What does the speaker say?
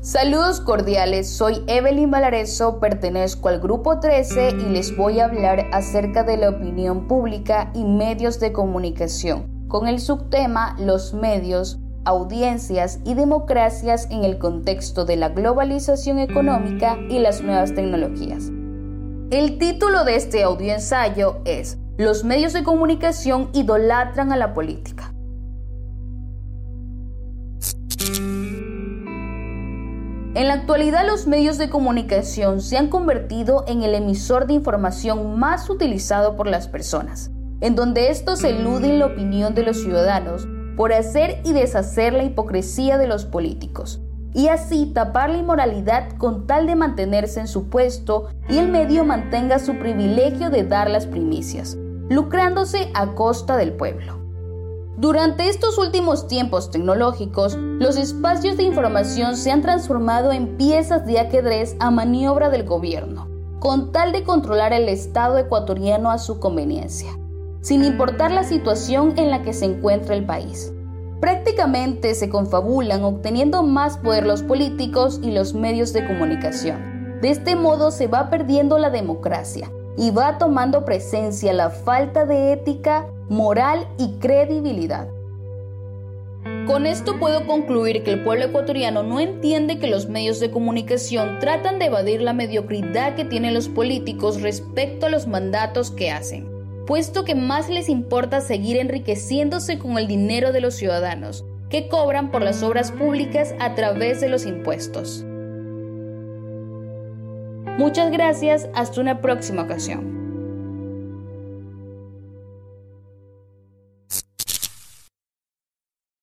Saludos cordiales, soy Evelyn Valareso, pertenezco al Grupo 13 y les voy a hablar acerca de la opinión pública y medios de comunicación, con el subtema Los medios, audiencias y democracias en el contexto de la globalización económica y las nuevas tecnologías. El título de este audioensayo es Los medios de comunicación idolatran a la política. En la actualidad los medios de comunicación se han convertido en el emisor de información más utilizado por las personas, en donde estos eluden la opinión de los ciudadanos por hacer y deshacer la hipocresía de los políticos, y así tapar la inmoralidad con tal de mantenerse en su puesto y el medio mantenga su privilegio de dar las primicias, lucrándose a costa del pueblo. Durante estos últimos tiempos tecnológicos, los espacios de información se han transformado en piezas de ajedrez a maniobra del gobierno, con tal de controlar el Estado ecuatoriano a su conveniencia, sin importar la situación en la que se encuentra el país. Prácticamente se confabulan obteniendo más poder los políticos y los medios de comunicación. De este modo se va perdiendo la democracia y va tomando presencia la falta de ética moral y credibilidad. Con esto puedo concluir que el pueblo ecuatoriano no entiende que los medios de comunicación tratan de evadir la mediocridad que tienen los políticos respecto a los mandatos que hacen, puesto que más les importa seguir enriqueciéndose con el dinero de los ciudadanos, que cobran por las obras públicas a través de los impuestos. Muchas gracias, hasta una próxima ocasión.